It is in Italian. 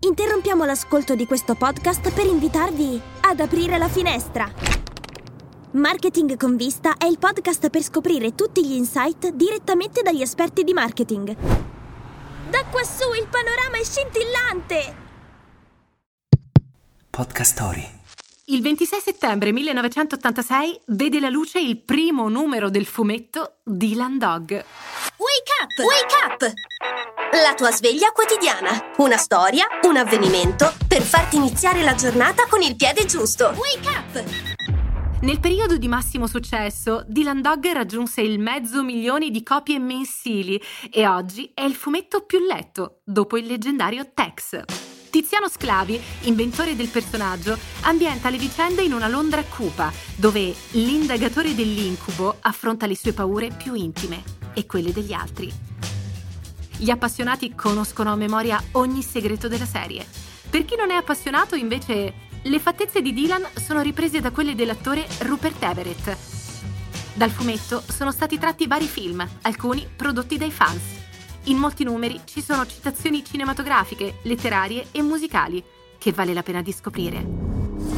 Interrompiamo l'ascolto di questo podcast per invitarvi ad aprire la finestra. Marketing con vista è il podcast per scoprire tutti gli insight direttamente dagli esperti di marketing. Da quassù il panorama è scintillante! Podcast Story. Il 26 settembre 1986 vede la luce il primo numero del fumetto Dylan Dog. Wake up! Wake up! La tua sveglia quotidiana. Una storia, un avvenimento per farti iniziare la giornata con il piede giusto. Wake up! Nel periodo di massimo successo, Dylan Dog raggiunse il mezzo milione di copie mensili e oggi è il fumetto più letto, dopo il leggendario Tex. Tiziano Sclavi, inventore del personaggio, ambienta le vicende in una Londra cupa, dove l'indagatore dell'incubo affronta le sue paure più intime e quelle degli altri. Gli appassionati conoscono a memoria ogni segreto della serie. Per chi non è appassionato, invece, le fattezze di Dylan sono riprese da quelle dell'attore Rupert Everett. Dal fumetto sono stati tratti vari film, alcuni prodotti dai fans. In molti numeri ci sono citazioni cinematografiche, letterarie e musicali che vale la pena di scoprire.